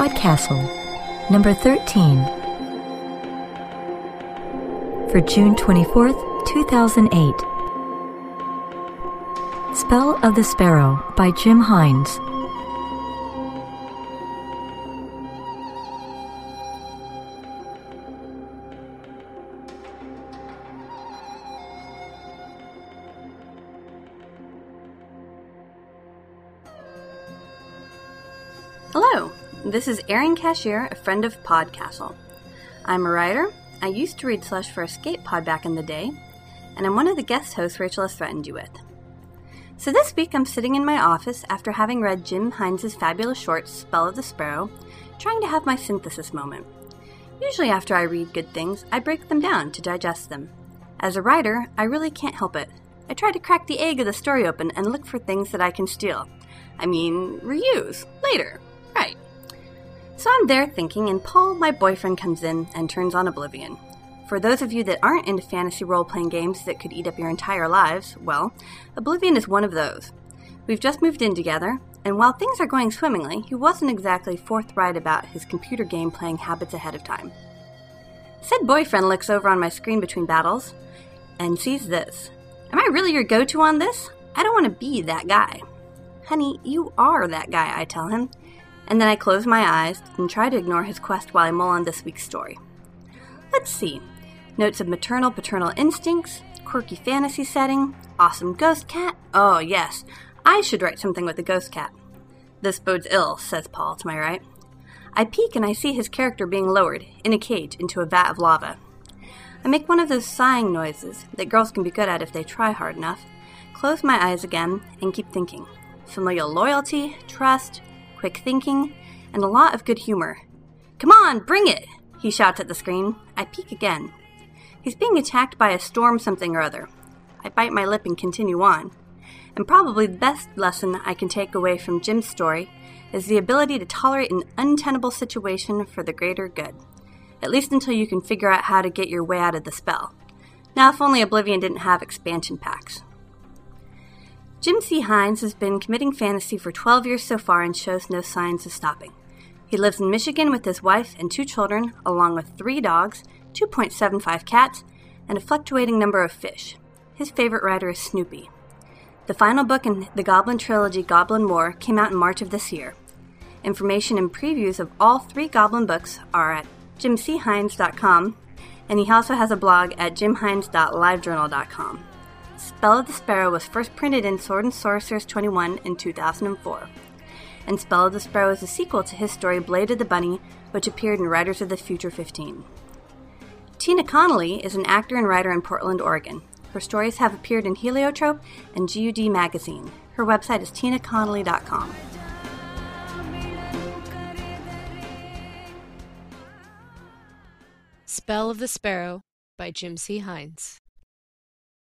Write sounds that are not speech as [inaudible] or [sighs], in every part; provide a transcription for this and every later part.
Podcastle, number 13, for June 24th, 2008. Spell of the Sparrow by Jim Hines. Is Erin Cashier, a friend of Podcastle. I'm a writer. I used to read slush for Escape Pod back in the day, and I'm one of the guest hosts Rachel has threatened you with. So this week I'm sitting in my office after having read Jim Hines' fabulous short Spell of the Sparrow, trying to have my synthesis moment. Usually after I read good things, I break them down to digest them. As a writer, I really can't help it. I try to crack the egg of the story open and look for things that I can steal. I mean, reuse, later. So I'm there thinking, and Paul, my boyfriend, comes in and turns on Oblivion. For those of you that aren't into fantasy role playing games that could eat up your entire lives, well, Oblivion is one of those. We've just moved in together, and while things are going swimmingly, he wasn't exactly forthright about his computer game playing habits ahead of time. Said boyfriend looks over on my screen between battles and sees this. Am I really your go to on this? I don't want to be that guy. Honey, you are that guy, I tell him and then I close my eyes and try to ignore his quest while I mull on this week's story. Let's see. Notes of maternal paternal instincts, quirky fantasy setting, awesome ghost cat. Oh, yes, I should write something with a ghost cat. This bodes ill, says Paul to my right. I peek and I see his character being lowered, in a cage, into a vat of lava. I make one of those sighing noises that girls can be good at if they try hard enough, close my eyes again, and keep thinking. Familial loyalty, trust, quick thinking, and a lot of good humor. Come on, bring it! He shouts at the screen. I peek again. He's being attacked by a storm something or other. I bite my lip and continue on. And probably the best lesson I can take away from Jim's story is the ability to tolerate an untenable situation for the greater good. At least until you can figure out how to get your way out of the spell. Now, if only Oblivion didn't have expansion packs. Jim C. Hines has been committing fantasy for 12 years so far and shows no signs of stopping. He lives in Michigan with his wife and two children, along with three dogs, 2.75 cats, and a fluctuating number of fish. His favorite writer is Snoopy. The final book in the Goblin trilogy, Goblin War, came out in March of this year. Information and previews of all three Goblin books are at jimchines.com, and he also has a blog at jimhines.livejournal.com. Spell of the Sparrow was first printed in Sword and Sorceress 21 in 2004. And Spell of the Sparrow is a sequel to his story Blade of the Bunny, which appeared in Writers of the Future 15. Tina Connolly is an actor and writer in Portland, Oregon. Her stories have appeared in Heliotrope and GUD magazine. Her website is tinaconnolly.com. Spell of the Sparrow by Jim C. Hines.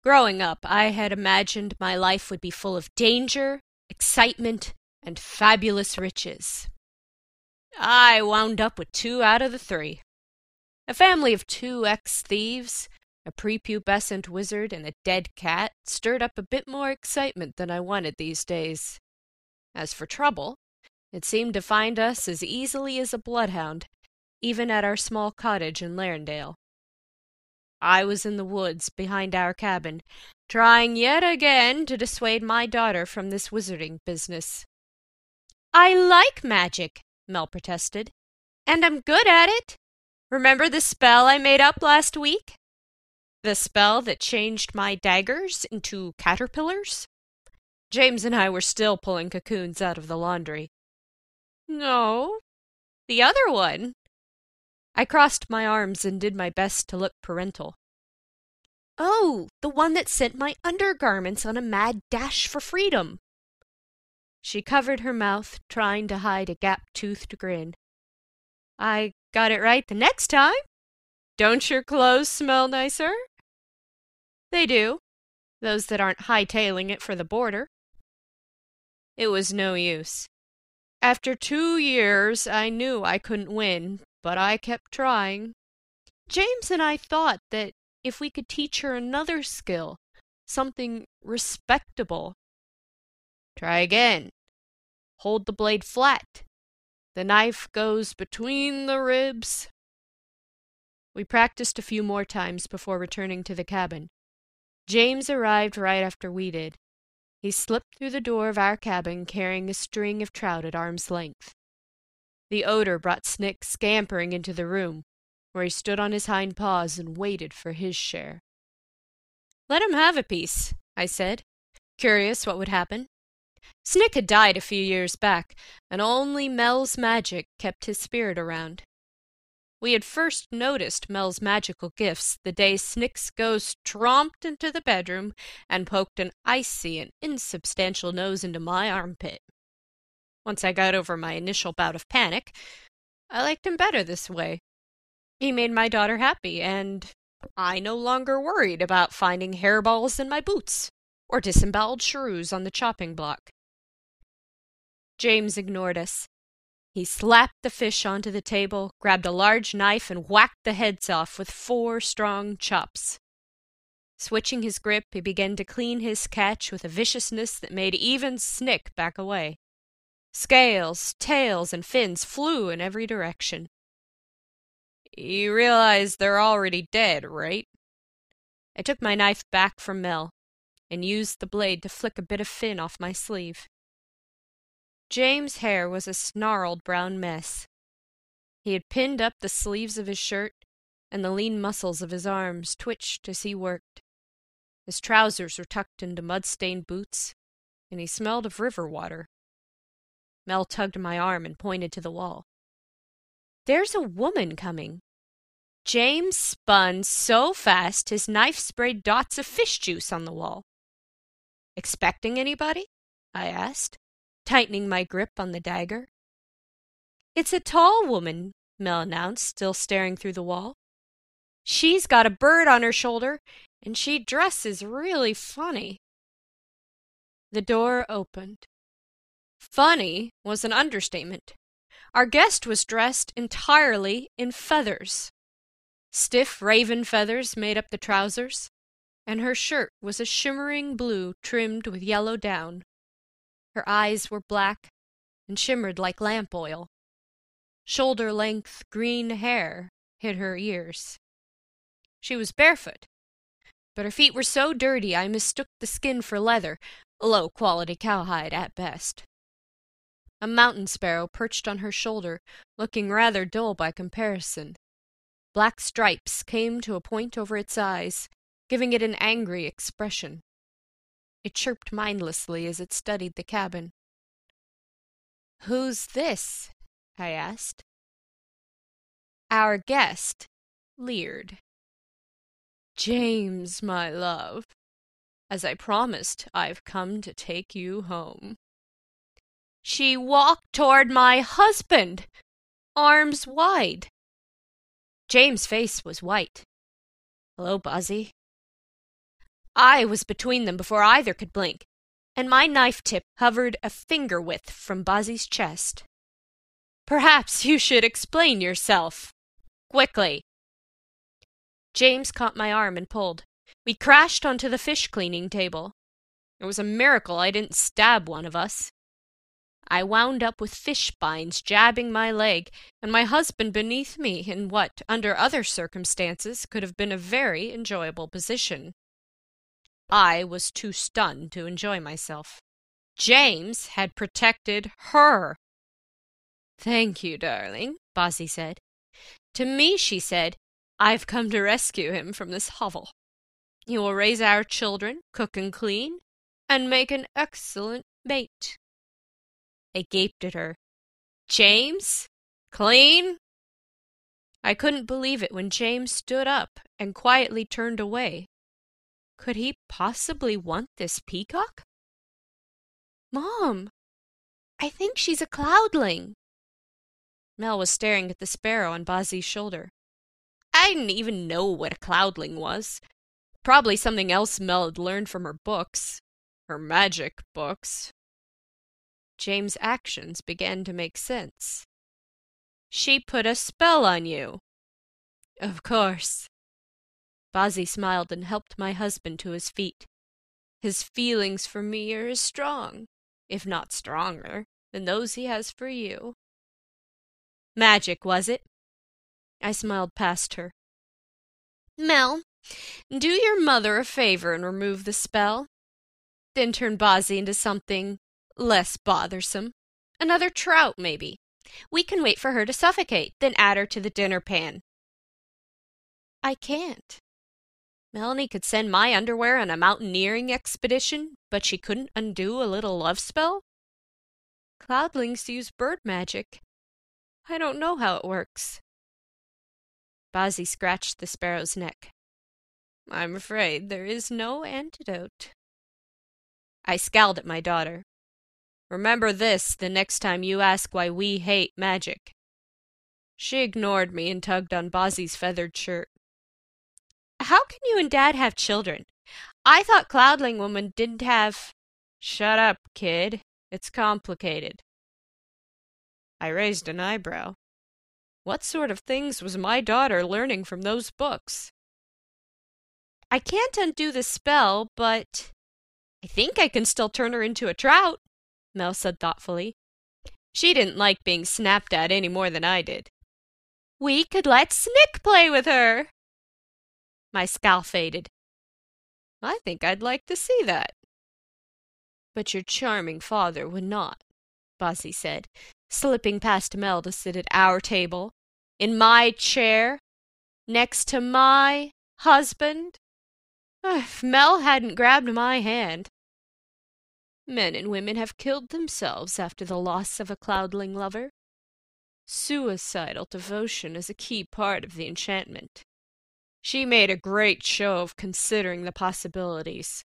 Growing up, I had imagined my life would be full of danger, excitement, and fabulous riches. I wound up with two out of the three. A family of two ex thieves, a prepubescent wizard, and a dead cat stirred up a bit more excitement than I wanted these days. As for trouble, it seemed to find us as easily as a bloodhound, even at our small cottage in Larendale. I was in the woods behind our cabin, trying yet again to dissuade my daughter from this wizarding business. I like magic, Mel protested, and I'm good at it. Remember the spell I made up last week? The spell that changed my daggers into caterpillars? James and I were still pulling cocoons out of the laundry. No, the other one, I crossed my arms and did my best to look parental. Oh, the one that sent my undergarments on a mad dash for freedom. She covered her mouth, trying to hide a gap toothed grin. I got it right the next time. Don't your clothes smell nicer? They do, those that aren't hightailing it for the border. It was no use. After two years, I knew I couldn't win, but I kept trying. James and I thought that if we could teach her another skill, something respectable. Try again. Hold the blade flat. The knife goes between the ribs. We practiced a few more times before returning to the cabin. James arrived right after we did. He slipped through the door of our cabin carrying a string of trout at arm's length. The odor brought Snick scampering into the room, where he stood on his hind paws and waited for his share. Let him have a piece, I said, curious what would happen. Snick had died a few years back, and only Mel's magic kept his spirit around. We had first noticed Mel's magical gifts the day Snick's ghost tromped into the bedroom and poked an icy and insubstantial nose into my armpit. Once I got over my initial bout of panic, I liked him better this way. He made my daughter happy, and I no longer worried about finding hairballs in my boots or disemboweled shrews on the chopping block. James ignored us. He slapped the fish onto the table, grabbed a large knife, and whacked the heads off with four strong chops. Switching his grip, he began to clean his catch with a viciousness that made even Snick back away. Scales, tails, and fins flew in every direction. You realize they're already dead, right? I took my knife back from Mel and used the blade to flick a bit of fin off my sleeve. James' hair was a snarled brown mess. He had pinned up the sleeves of his shirt, and the lean muscles of his arms twitched as he worked. His trousers were tucked into mud-stained boots, and he smelled of river water. Mel tugged my arm and pointed to the wall. There's a woman coming. James spun so fast his knife sprayed dots of fish juice on the wall. Expecting anybody? I asked tightening my grip on the dagger. It's a tall woman, Mel announced, still staring through the wall. She's got a bird on her shoulder, and she dresses really funny. The door opened. Funny was an understatement. Our guest was dressed entirely in feathers. Stiff raven feathers made up the trousers, and her shirt was a shimmering blue trimmed with yellow down. Her eyes were black and shimmered like lamp oil. Shoulder length green hair hid her ears. She was barefoot, but her feet were so dirty I mistook the skin for leather, low quality cowhide at best. A mountain sparrow perched on her shoulder, looking rather dull by comparison. Black stripes came to a point over its eyes, giving it an angry expression. It chirped mindlessly as it studied the cabin. Who's this? I asked. Our guest leered. James, my love. As I promised, I've come to take you home. She walked toward my husband, arms wide. James' face was white. Hello, Buzzy. I was between them before either could blink, and my knife tip hovered a finger width from Buzzy's chest. Perhaps you should explain yourself. Quickly. James caught my arm and pulled. We crashed onto the fish cleaning table. It was a miracle I didn't stab one of us. I wound up with fish spines jabbing my leg, and my husband beneath me in what, under other circumstances, could have been a very enjoyable position. I was too stunned to enjoy myself. James had protected her. Thank you, darling, Bozzy said. To me, she said, I've come to rescue him from this hovel. He will raise our children, cook and clean, and make an excellent mate. I gaped at her. James? Clean? I couldn't believe it when James stood up and quietly turned away, could he possibly want this peacock? Mom, I think she's a cloudling. Mel was staring at the sparrow on Bozzy's shoulder. I didn't even know what a cloudling was. Probably something else Mel had learned from her books. Her magic books. James' actions began to make sense. She put a spell on you. Of course. Bozzy smiled and helped my husband to his feet. His feelings for me are as strong, if not stronger, than those he has for you. Magic, was it? I smiled past her. Mel, do your mother a favor and remove the spell. Then turn Bozzy into something less bothersome. Another trout, maybe. We can wait for her to suffocate, then add her to the dinner pan. I can't. Melanie could send my underwear on a mountaineering expedition, but she couldn't undo a little love spell? Cloudlings use bird magic. I don't know how it works. Bozzy scratched the sparrow's neck. I'm afraid there is no antidote. I scowled at my daughter. Remember this the next time you ask why we hate magic. She ignored me and tugged on Bozzy's feathered shirt. How can you and Dad have children? I thought Cloudling Woman didn't have. Shut up, kid. It's complicated. I raised an eyebrow. What sort of things was my daughter learning from those books? I can't undo the spell, but I think I can still turn her into a trout, Mel said thoughtfully. She didn't like being snapped at any more than I did. We could let Snick play with her. My scowl faded. I think I'd like to see that. But your charming father would not, Bozzy said, slipping past Mel to sit at our table, in my chair, next to my husband. If Mel hadn't grabbed my hand. Men and women have killed themselves after the loss of a cloudling lover. Suicidal devotion is a key part of the enchantment. She made a great show of considering the possibilities.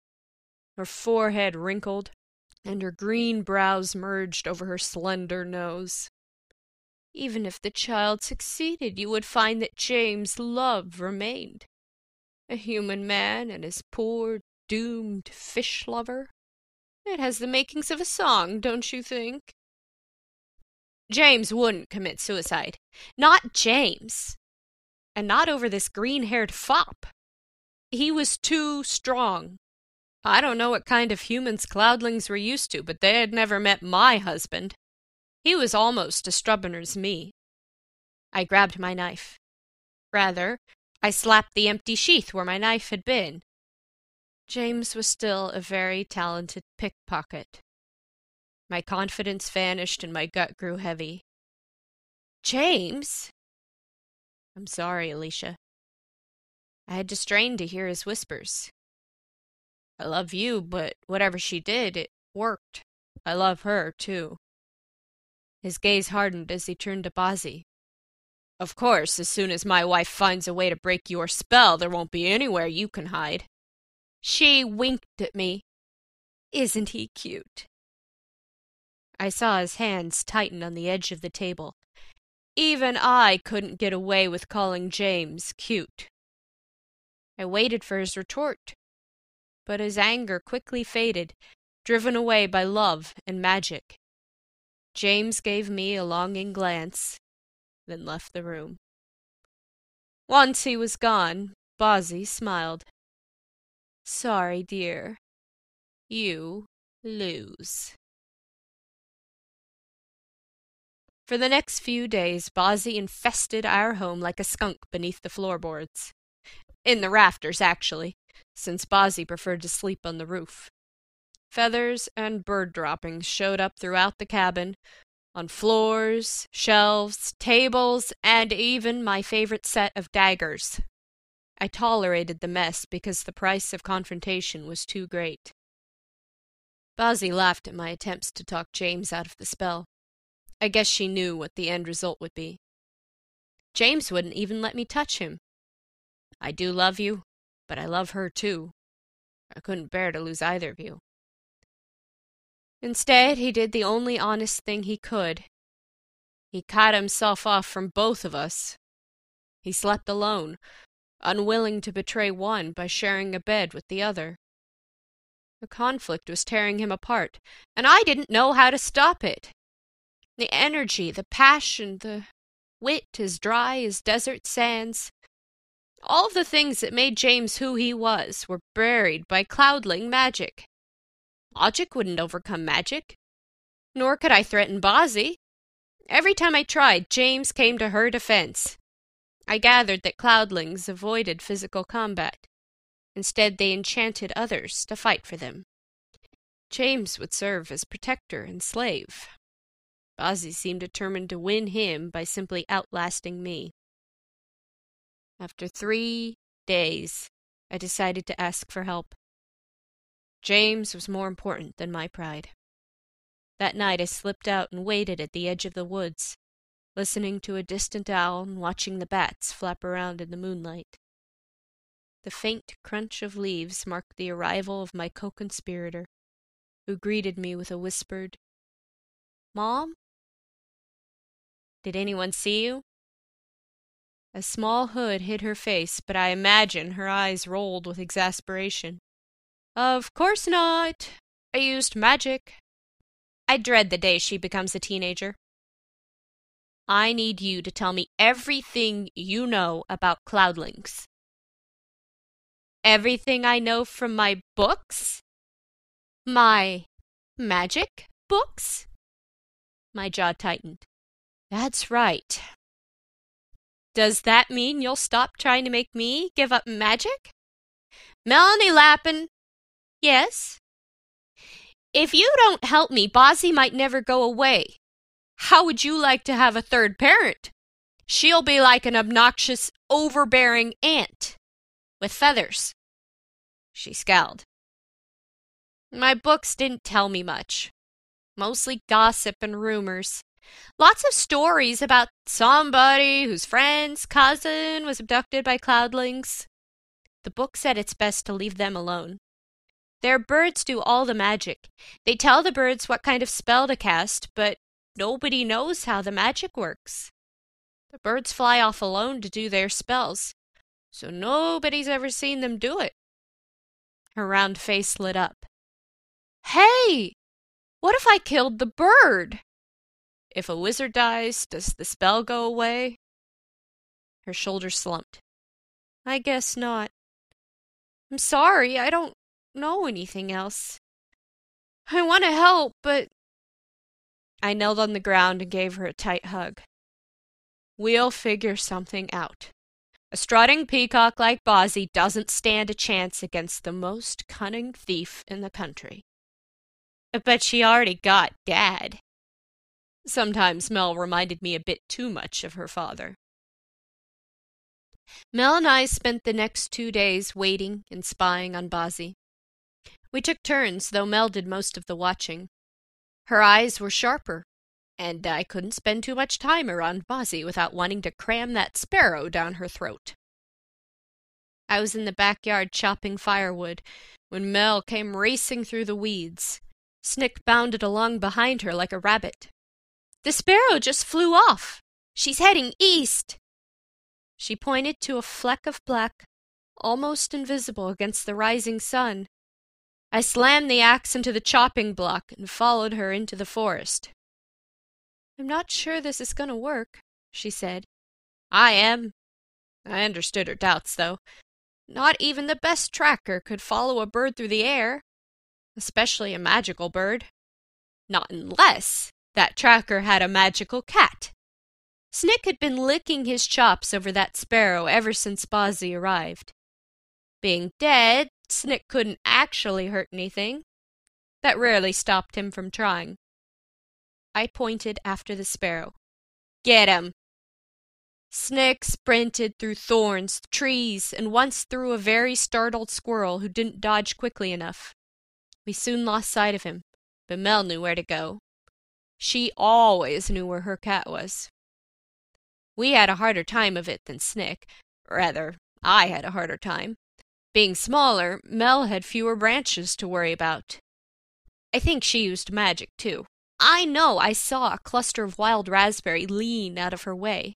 Her forehead wrinkled, and her green brows merged over her slender nose. Even if the child succeeded, you would find that James' love remained. A human man and his poor, doomed fish lover. It has the makings of a song, don't you think? James wouldn't commit suicide. Not James and not over this green haired fop. He was too strong. I don't know what kind of humans cloudlings were used to, but they had never met my husband. He was almost as stubborn as me. I grabbed my knife. Rather, I slapped the empty sheath where my knife had been. James was still a very talented pickpocket. My confidence vanished and my gut grew heavy. James? I'm sorry, Alicia. I had to strain to hear his whispers. I love you, but whatever she did, it worked. I love her, too. His gaze hardened as he turned to Bozzy. Of course, as soon as my wife finds a way to break your spell, there won't be anywhere you can hide. She winked at me. Isn't he cute? I saw his hands tighten on the edge of the table, even I couldn't get away with calling James cute. I waited for his retort, but his anger quickly faded, driven away by love and magic. James gave me a longing glance, then left the room. Once he was gone, Bozzy smiled. Sorry, dear. You lose. For the next few days, Bozzy infested our home like a skunk beneath the floorboards. In the rafters, actually, since Bozzy preferred to sleep on the roof. Feathers and bird droppings showed up throughout the cabin, on floors, shelves, tables, and even my favorite set of daggers. I tolerated the mess because the price of confrontation was too great. Bozzy laughed at my attempts to talk James out of the spell. I guess she knew what the end result would be. James wouldn't even let me touch him. I do love you, but I love her too. I couldn't bear to lose either of you. Instead, he did the only honest thing he could. He cut himself off from both of us. He slept alone, unwilling to betray one by sharing a bed with the other. The conflict was tearing him apart, and I didn't know how to stop it. The energy, the passion, the wit as dry as desert sands. All the things that made James who he was were buried by cloudling magic. Logic wouldn't overcome magic. Nor could I threaten Bozzy. Every time I tried, James came to her defense. I gathered that cloudlings avoided physical combat. Instead, they enchanted others to fight for them. James would serve as protector and slave. Bozzy seemed determined to win him by simply outlasting me. After three days, I decided to ask for help. James was more important than my pride. That night I slipped out and waited at the edge of the woods, listening to a distant owl and watching the bats flap around in the moonlight. The faint crunch of leaves marked the arrival of my co-conspirator, who greeted me with a whispered, Mom? Did anyone see you? A small hood hid her face, but I imagine her eyes rolled with exasperation. Of course not. I used magic. I dread the day she becomes a teenager. I need you to tell me everything you know about cloudlings. Everything I know from my books? My magic books? My jaw tightened. That's right. Does that mean you'll stop trying to make me give up magic? Melanie Lappin. Yes? If you don't help me, Bozzy might never go away. How would you like to have a third parent? She'll be like an obnoxious, overbearing aunt with feathers. She scowled. My books didn't tell me much. Mostly gossip and rumors. Lots of stories about somebody whose friend's cousin was abducted by cloudlings. The book said it's best to leave them alone. Their birds do all the magic. They tell the birds what kind of spell to cast, but nobody knows how the magic works. The birds fly off alone to do their spells, so nobody's ever seen them do it. Her round face lit up. Hey! What if I killed the bird? If a wizard dies, does the spell go away? Her shoulders slumped. I guess not. I'm sorry, I don't know anything else. I want to help, but. I knelt on the ground and gave her a tight hug. We'll figure something out. A strutting peacock like Bozzy doesn't stand a chance against the most cunning thief in the country. But she already got Dad. Sometimes Mel reminded me a bit too much of her father. Mel and I spent the next two days waiting and spying on Bozzy. We took turns, though Mel did most of the watching. Her eyes were sharper, and I couldn't spend too much time around Bozzy without wanting to cram that sparrow down her throat. I was in the backyard chopping firewood when Mel came racing through the weeds. Snick bounded along behind her like a rabbit. The sparrow just flew off. She's heading east. She pointed to a fleck of black, almost invisible against the rising sun. I slammed the axe into the chopping block and followed her into the forest. I'm not sure this is going to work, she said. I am. I understood her doubts, though. Not even the best tracker could follow a bird through the air, especially a magical bird. Not unless that tracker had a magical cat. Snick had been licking his chops over that sparrow ever since Bozzy arrived. Being dead, Snick couldn't actually hurt anything. That rarely stopped him from trying. I pointed after the sparrow. Get him! Snick sprinted through thorns, trees, and once through a very startled squirrel who didn't dodge quickly enough. We soon lost sight of him, but Mel knew where to go. She always knew where her cat was. We had a harder time of it than Snick. Rather, I had a harder time. Being smaller, Mel had fewer branches to worry about. I think she used magic, too. I know I saw a cluster of wild raspberry lean out of her way.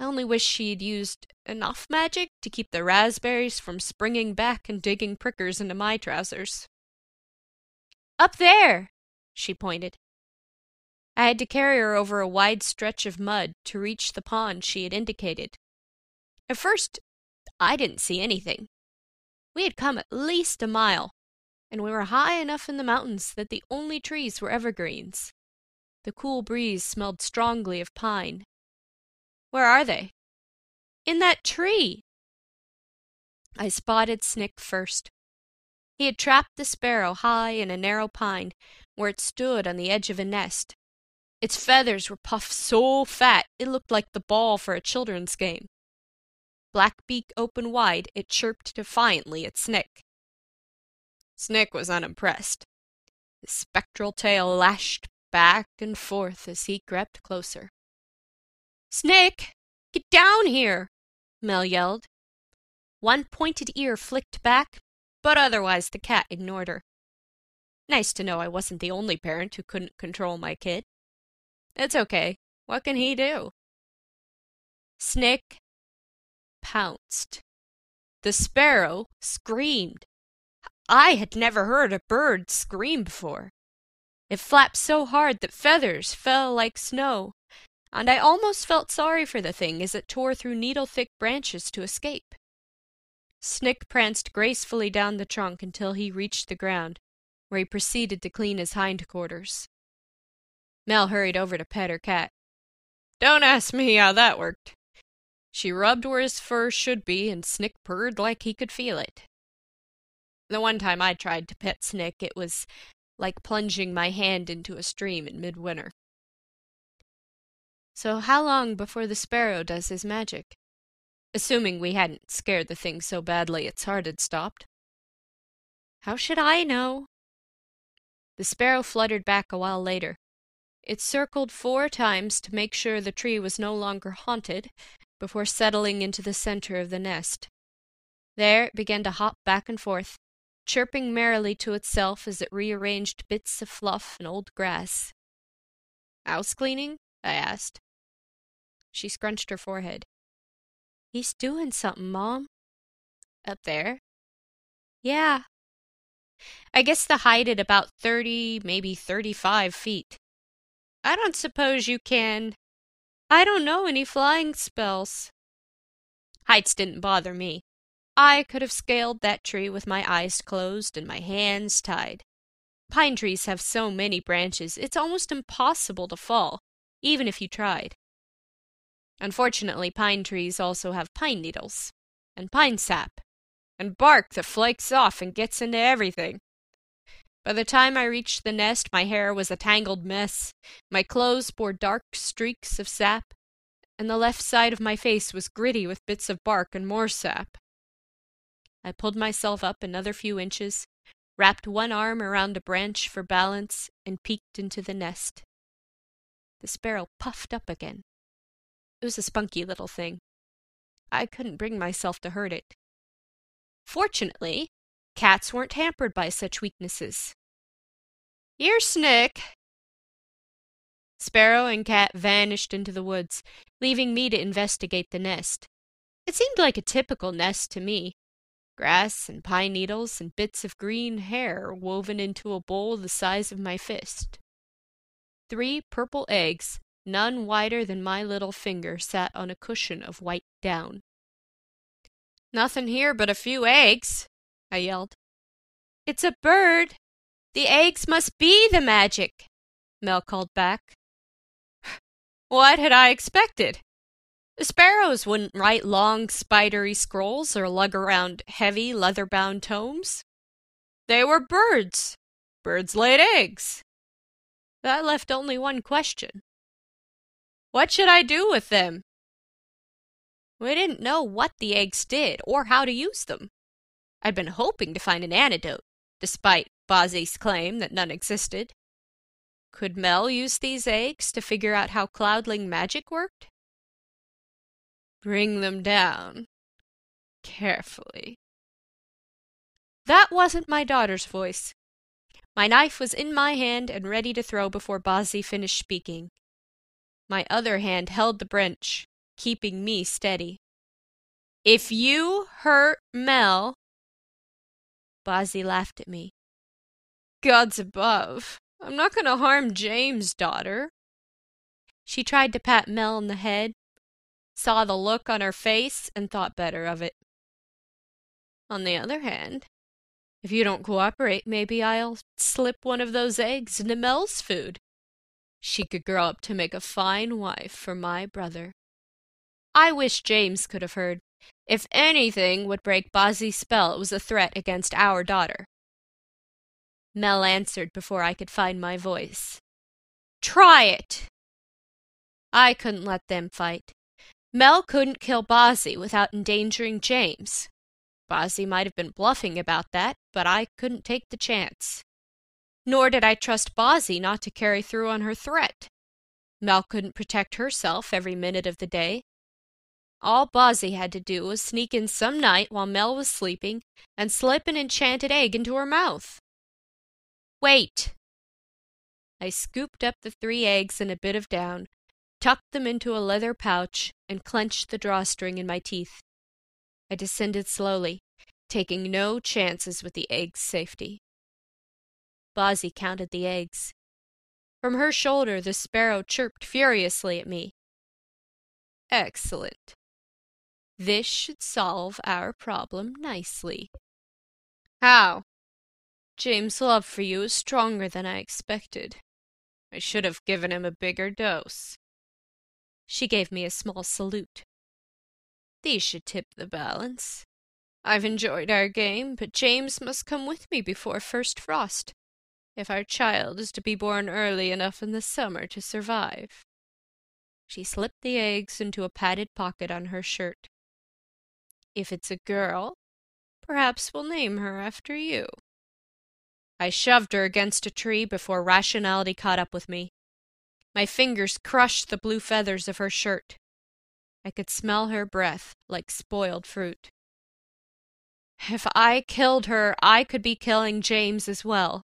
I only wish she'd used enough magic to keep the raspberries from springing back and digging prickers into my trousers. Up there! she pointed. I had to carry her over a wide stretch of mud to reach the pond she had indicated. At first, I didn't see anything. We had come at least a mile, and we were high enough in the mountains that the only trees were evergreens. The cool breeze smelled strongly of pine. Where are they? In that tree! I spotted Snick first. He had trapped the sparrow high in a narrow pine, where it stood on the edge of a nest. Its feathers were puffed so fat it looked like the ball for a children's game. Black beak open wide, it chirped defiantly at Snick. Snick was unimpressed. His spectral tail lashed back and forth as he crept closer. Snick, get down here, Mel yelled. One pointed ear flicked back, but otherwise the cat ignored her. Nice to know I wasn't the only parent who couldn't control my kid. It's okay. What can he do? Snick pounced. The sparrow screamed. I had never heard a bird scream before. It flapped so hard that feathers fell like snow, and I almost felt sorry for the thing as it tore through needle thick branches to escape. Snick pranced gracefully down the trunk until he reached the ground, where he proceeded to clean his hind quarters. Mel hurried over to pet her cat. Don't ask me how that worked. She rubbed where his fur should be, and Snick purred like he could feel it. The one time I tried to pet Snick, it was like plunging my hand into a stream in midwinter. So how long before the sparrow does his magic? Assuming we hadn't scared the thing so badly its heart had stopped. How should I know? The sparrow fluttered back a while later. It circled four times to make sure the tree was no longer haunted before settling into the center of the nest. There it began to hop back and forth, chirping merrily to itself as it rearranged bits of fluff and old grass. House cleaning? I asked. She scrunched her forehead. He's doing something, Mom. Up there? Yeah. I guess the height at about thirty, maybe thirty-five feet. I don't suppose you can. I don't know any flying spells. Heights didn't bother me. I could have scaled that tree with my eyes closed and my hands tied. Pine trees have so many branches, it's almost impossible to fall, even if you tried. Unfortunately, pine trees also have pine needles, and pine sap, and bark that flakes off and gets into everything. By the time I reached the nest, my hair was a tangled mess, my clothes bore dark streaks of sap, and the left side of my face was gritty with bits of bark and more sap. I pulled myself up another few inches, wrapped one arm around a branch for balance, and peeked into the nest. The sparrow puffed up again. It was a spunky little thing. I couldn't bring myself to hurt it. Fortunately, cats weren't hampered by such weaknesses. Here, Snick! Sparrow and cat vanished into the woods, leaving me to investigate the nest. It seemed like a typical nest to me, grass and pine needles and bits of green hair woven into a bowl the size of my fist. Three purple eggs, none wider than my little finger, sat on a cushion of white down. Nothing here but a few eggs, I yelled. It's a bird. The eggs must be the magic, Mel called back. [sighs] What had I expected? The sparrows wouldn't write long, spidery scrolls or lug around heavy, leather bound tomes. They were birds. Birds laid eggs. That left only one question What should I do with them? We didn't know what the eggs did or how to use them. I'd been hoping to find an antidote, despite Bozzy's claim that none existed. Could Mel use these eggs to figure out how cloudling magic worked? Bring them down. Carefully. That wasn't my daughter's voice. My knife was in my hand and ready to throw before Bozzy finished speaking. My other hand held the branch, keeping me steady. If you hurt Mel. Bozzie laughed at me. Gods above. I'm not going to harm James' daughter. She tried to pat Mel on the head, saw the look on her face, and thought better of it. On the other hand, if you don't cooperate, maybe I'll slip one of those eggs into Mel's food. She could grow up to make a fine wife for my brother. I wish James could have heard. If anything would break Bozzy's spell, it was a threat against our daughter. Mel answered before I could find my voice. Try it! I couldn't let them fight. Mel couldn't kill Bozzy without endangering James. Bozzy might have been bluffing about that, but I couldn't take the chance. Nor did I trust Bozzy not to carry through on her threat. Mel couldn't protect herself every minute of the day. All Bozzy had to do was sneak in some night while Mel was sleeping and slip an enchanted egg into her mouth. Wait! I scooped up the three eggs and a bit of down, tucked them into a leather pouch, and clenched the drawstring in my teeth. I descended slowly, taking no chances with the egg's safety. Bozzy counted the eggs. From her shoulder the sparrow chirped furiously at me. Excellent. This should solve our problem nicely. How? James' love for you is stronger than I expected. I should have given him a bigger dose. She gave me a small salute. These should tip the balance. I've enjoyed our game, but James must come with me before first frost, if our child is to be born early enough in the summer to survive. She slipped the eggs into a padded pocket on her shirt. If it's a girl, perhaps we'll name her after you. I shoved her against a tree before rationality caught up with me. My fingers crushed the blue feathers of her shirt. I could smell her breath like spoiled fruit. If I killed her, I could be killing James as well.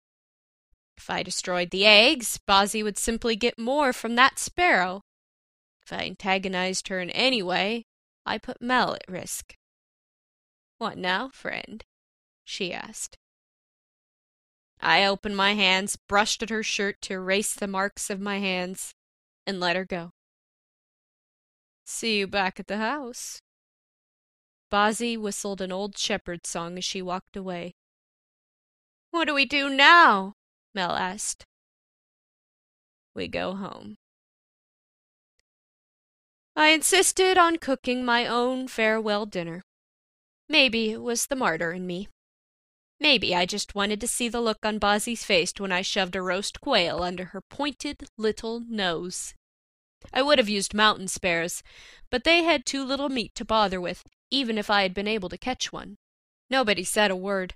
If I destroyed the eggs, Bozzy would simply get more from that sparrow. If I antagonized her in any way, I put Mel at risk. What now, friend? she asked. I opened my hands, brushed at her shirt to erase the marks of my hands, and let her go. See you back at the house. Bozzy whistled an old shepherd song as she walked away. What do we do now? Mel asked. We go home. I insisted on cooking my own farewell dinner. Maybe it was the martyr in me. Maybe I just wanted to see the look on Bozzy's face when I shoved a roast quail under her pointed little nose. I would have used mountain spares, but they had too little meat to bother with, even if I had been able to catch one. Nobody said a word.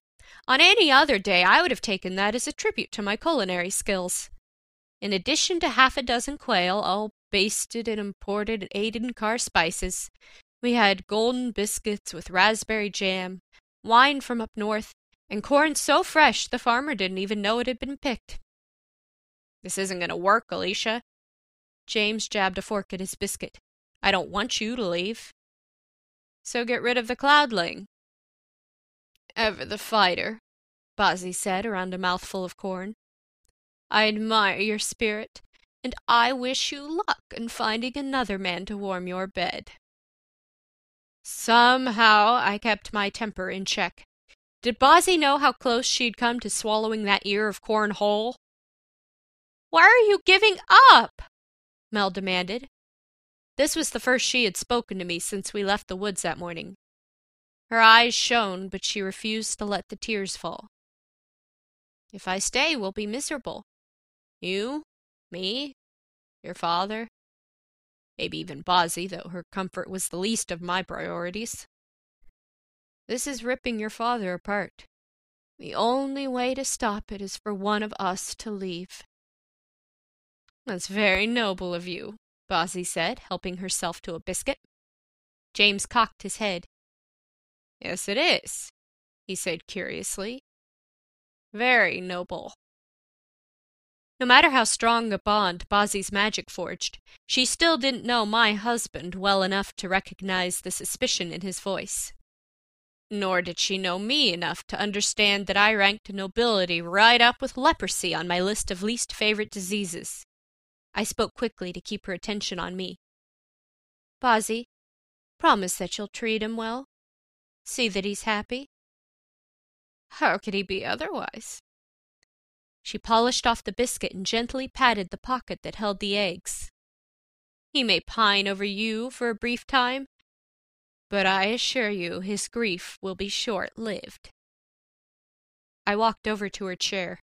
On any other day, I would have taken that as a tribute to my culinary skills. In addition to half a dozen quail, all basted and imported and Aden car spices, we had golden biscuits with raspberry jam, wine from up north, and corn so fresh the farmer didn't even know it had been picked. This isn't going to work, Alicia, James jabbed a fork at his biscuit. I don't want you to leave. So get rid of the cloudling. Ever the fighter, Bozzy said around a mouthful of corn. I admire your spirit, and I wish you luck in finding another man to warm your bed. Somehow I kept my temper in check. Did Bozzy know how close she'd come to swallowing that ear of corn whole? Why are you giving up? Mel demanded. This was the first she had spoken to me since we left the woods that morning. Her eyes shone, but she refused to let the tears fall. If I stay, we'll be miserable. You, me, your father, maybe even Bozzy, though her comfort was the least of my priorities. This is ripping your father apart. The only way to stop it is for one of us to leave. That's very noble of you, Bozzy said, helping herself to a biscuit. James cocked his head. Yes, it is, he said curiously. Very noble. No matter how strong a bond Bozzy's magic forged, she still didn't know my husband well enough to recognize the suspicion in his voice. Nor did she know me enough to understand that I ranked nobility right up with leprosy on my list of least favorite diseases. I spoke quickly to keep her attention on me. Bozzy, promise that you'll treat him well. See that he's happy. How could he be otherwise? She polished off the biscuit and gently patted the pocket that held the eggs. He may pine over you for a brief time, but I assure you his grief will be short lived. I walked over to her chair.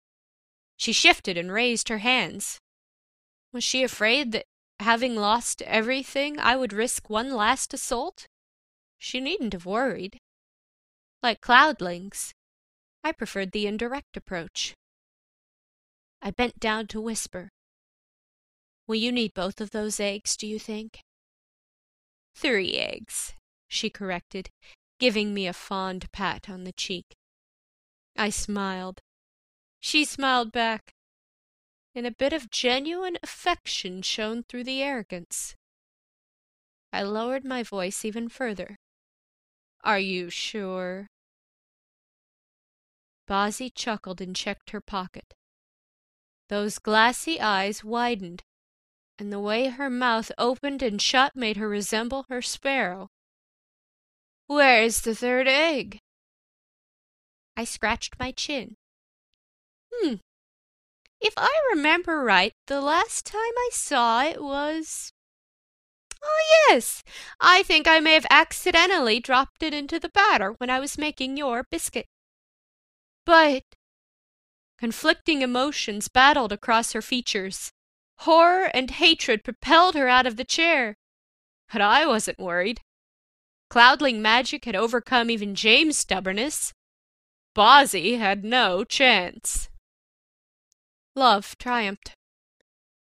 She shifted and raised her hands. Was she afraid that, having lost everything, I would risk one last assault? She needn't have worried. Like cloudlings, I preferred the indirect approach. I bent down to whisper. Will you need both of those eggs, do you think? Three eggs, she corrected, giving me a fond pat on the cheek. I smiled. She smiled back, and a bit of genuine affection shone through the arrogance. I lowered my voice even further. Are you sure? Bozzy chuckled and checked her pocket. Those glassy eyes widened, and the way her mouth opened and shut made her resemble her sparrow. Where is the third egg? I scratched my chin. Hmm. If I remember right, the last time I saw it was. Oh, yes. I think I may have accidentally dropped it into the batter when I was making your biscuit. But. Conflicting emotions battled across her features. Horror and hatred propelled her out of the chair. But I wasn't worried. Cloudling magic had overcome even James' stubbornness. Bozzy had no chance. Love triumphed.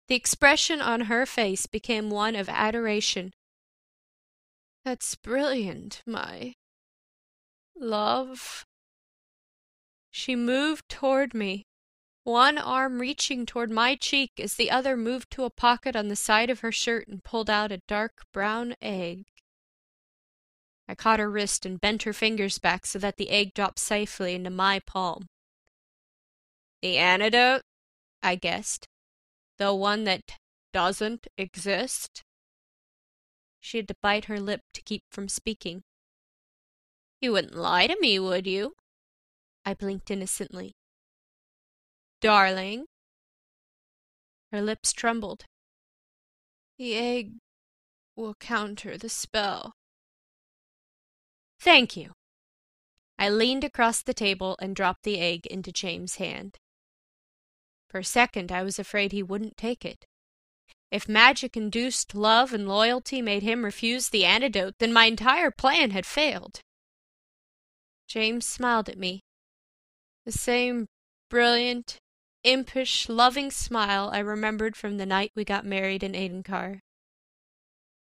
The expression on her face became one of adoration. That's brilliant, my love. She moved toward me, one arm reaching toward my cheek as the other moved to a pocket on the side of her shirt and pulled out a dark brown egg. I caught her wrist and bent her fingers back so that the egg dropped safely into my palm. The antidote? I guessed. The one that doesn't exist? She had to bite her lip to keep from speaking. You wouldn't lie to me, would you? I blinked innocently. Darling. Her lips trembled. The egg will counter the spell. Thank you. I leaned across the table and dropped the egg into James' hand. For a second I was afraid he wouldn't take it. If magic induced love and loyalty made him refuse the antidote, then my entire plan had failed. James smiled at me. The same brilliant, impish, loving smile I remembered from the night we got married in Adenkar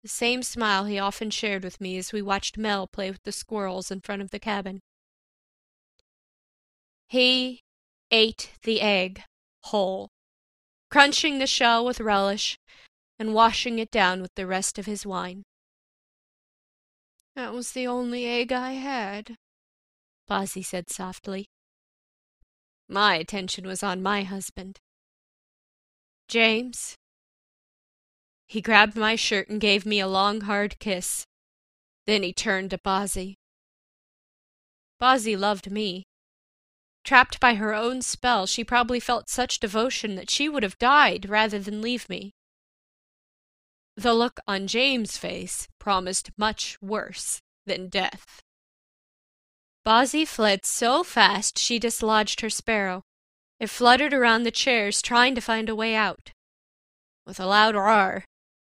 the same smile he often shared with me as we watched Mel play with the squirrels in front of the cabin. He ate the egg whole, crunching the shell with relish and washing it down with the rest of his wine. That was the only egg I had, Bozzy said softly. My attention was on my husband. James, he grabbed my shirt and gave me a long, hard kiss. Then he turned to Bozzy. Bozzy loved me. Trapped by her own spell, she probably felt such devotion that she would have died rather than leave me. The look on James' face promised much worse than death. Bozzy fled so fast she dislodged her sparrow. It fluttered around the chairs, trying to find a way out. With a loud roar,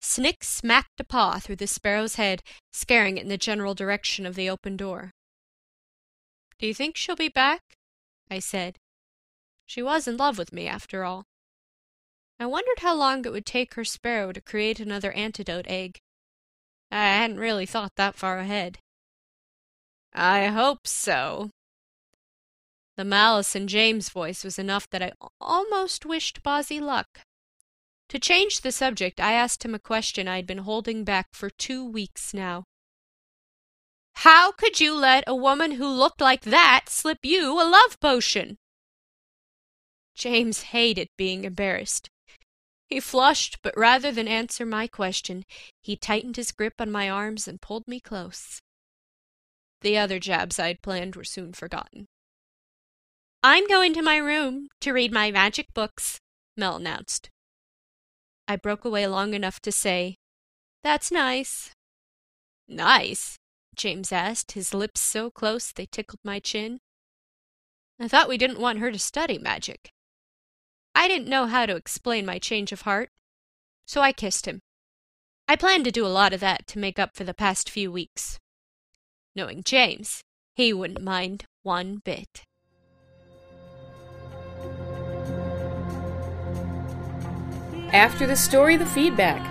Snick smacked a paw through the sparrow's head, scaring it in the general direction of the open door. Do you think she'll be back? I said. She was in love with me, after all. I wondered how long it would take her sparrow to create another antidote egg. I hadn't really thought that far ahead. I hope so. The malice in James' voice was enough that I almost wished Bozzy luck. To change the subject, I asked him a question I had been holding back for two weeks now. How could you let a woman who looked like that slip you a love potion? James hated being embarrassed. He flushed, but rather than answer my question, he tightened his grip on my arms and pulled me close. The other jabs I'd planned were soon forgotten. I'm going to my room to read my magic books, Mel announced. I broke away long enough to say, That's nice. Nice? James asked, his lips so close they tickled my chin. I thought we didn't want her to study magic. I didn't know how to explain my change of heart, so I kissed him. I planned to do a lot of that to make up for the past few weeks. Knowing James, he wouldn't mind one bit. After the story, the feedback.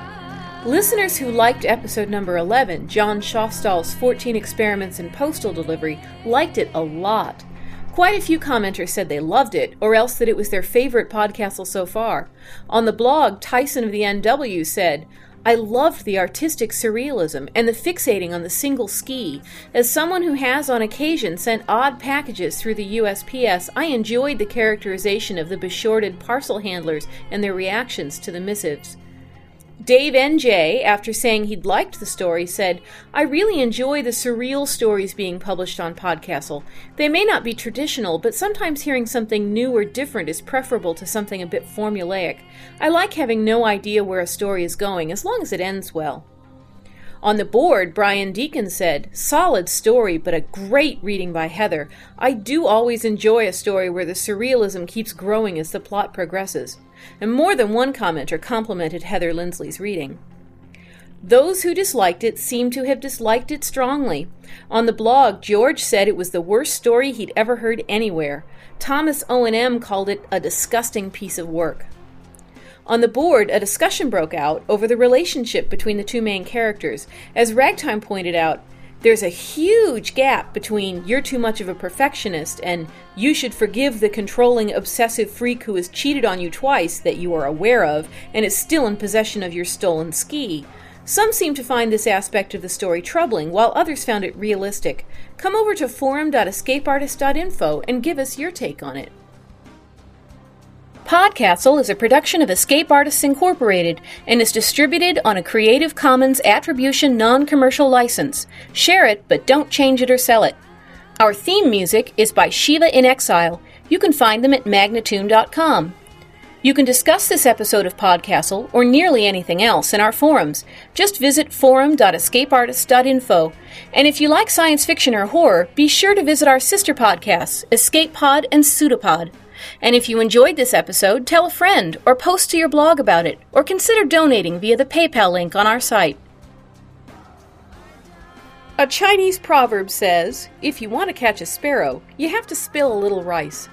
Listeners who liked episode number 11, John Schoffstall's 14 Experiments in Postal Delivery, liked it a lot. Quite a few commenters said they loved it, or else that it was their favorite podcast so far. On the blog, Tyson of the NW said, I loved the artistic surrealism and the fixating on the single ski. As someone who has on occasion sent odd packages through the USPS, I enjoyed the characterization of the beshorted parcel handlers and their reactions to the missives. Dave NJ, after saying he'd liked the story, said, I really enjoy the surreal stories being published on Podcastle. They may not be traditional, but sometimes hearing something new or different is preferable to something a bit formulaic. I like having no idea where a story is going, as long as it ends well. On the board, Brian Deacon said, Solid story, but a great reading by Heather. I do always enjoy a story where the surrealism keeps growing as the plot progresses and more than one commenter complimented Heather Lindsley's reading. Those who disliked it seem to have disliked it strongly. On the blog, George said it was the worst story he'd ever heard anywhere. Thomas O&M called it a disgusting piece of work. On the board, a discussion broke out over the relationship between the two main characters. As Ragtime pointed out, there's a huge gap between you're too much of a perfectionist and you should forgive the controlling, obsessive freak who has cheated on you twice that you are aware of and is still in possession of your stolen ski. Some seem to find this aspect of the story troubling, while others found it realistic. Come over to forum.escapeartist.info and give us your take on it. Podcastle is a production of Escape Artists Incorporated and is distributed on a Creative Commons Attribution Non Commercial license. Share it, but don't change it or sell it. Our theme music is by Shiva in Exile. You can find them at magnatune.com. You can discuss this episode of Podcastle or nearly anything else in our forums. Just visit forum.escapeartist.info. And if you like science fiction or horror, be sure to visit our sister podcasts, Escape Pod and Pseudopod. And if you enjoyed this episode, tell a friend or post to your blog about it, or consider donating via the PayPal link on our site. A Chinese proverb says, if you want to catch a sparrow, you have to spill a little rice.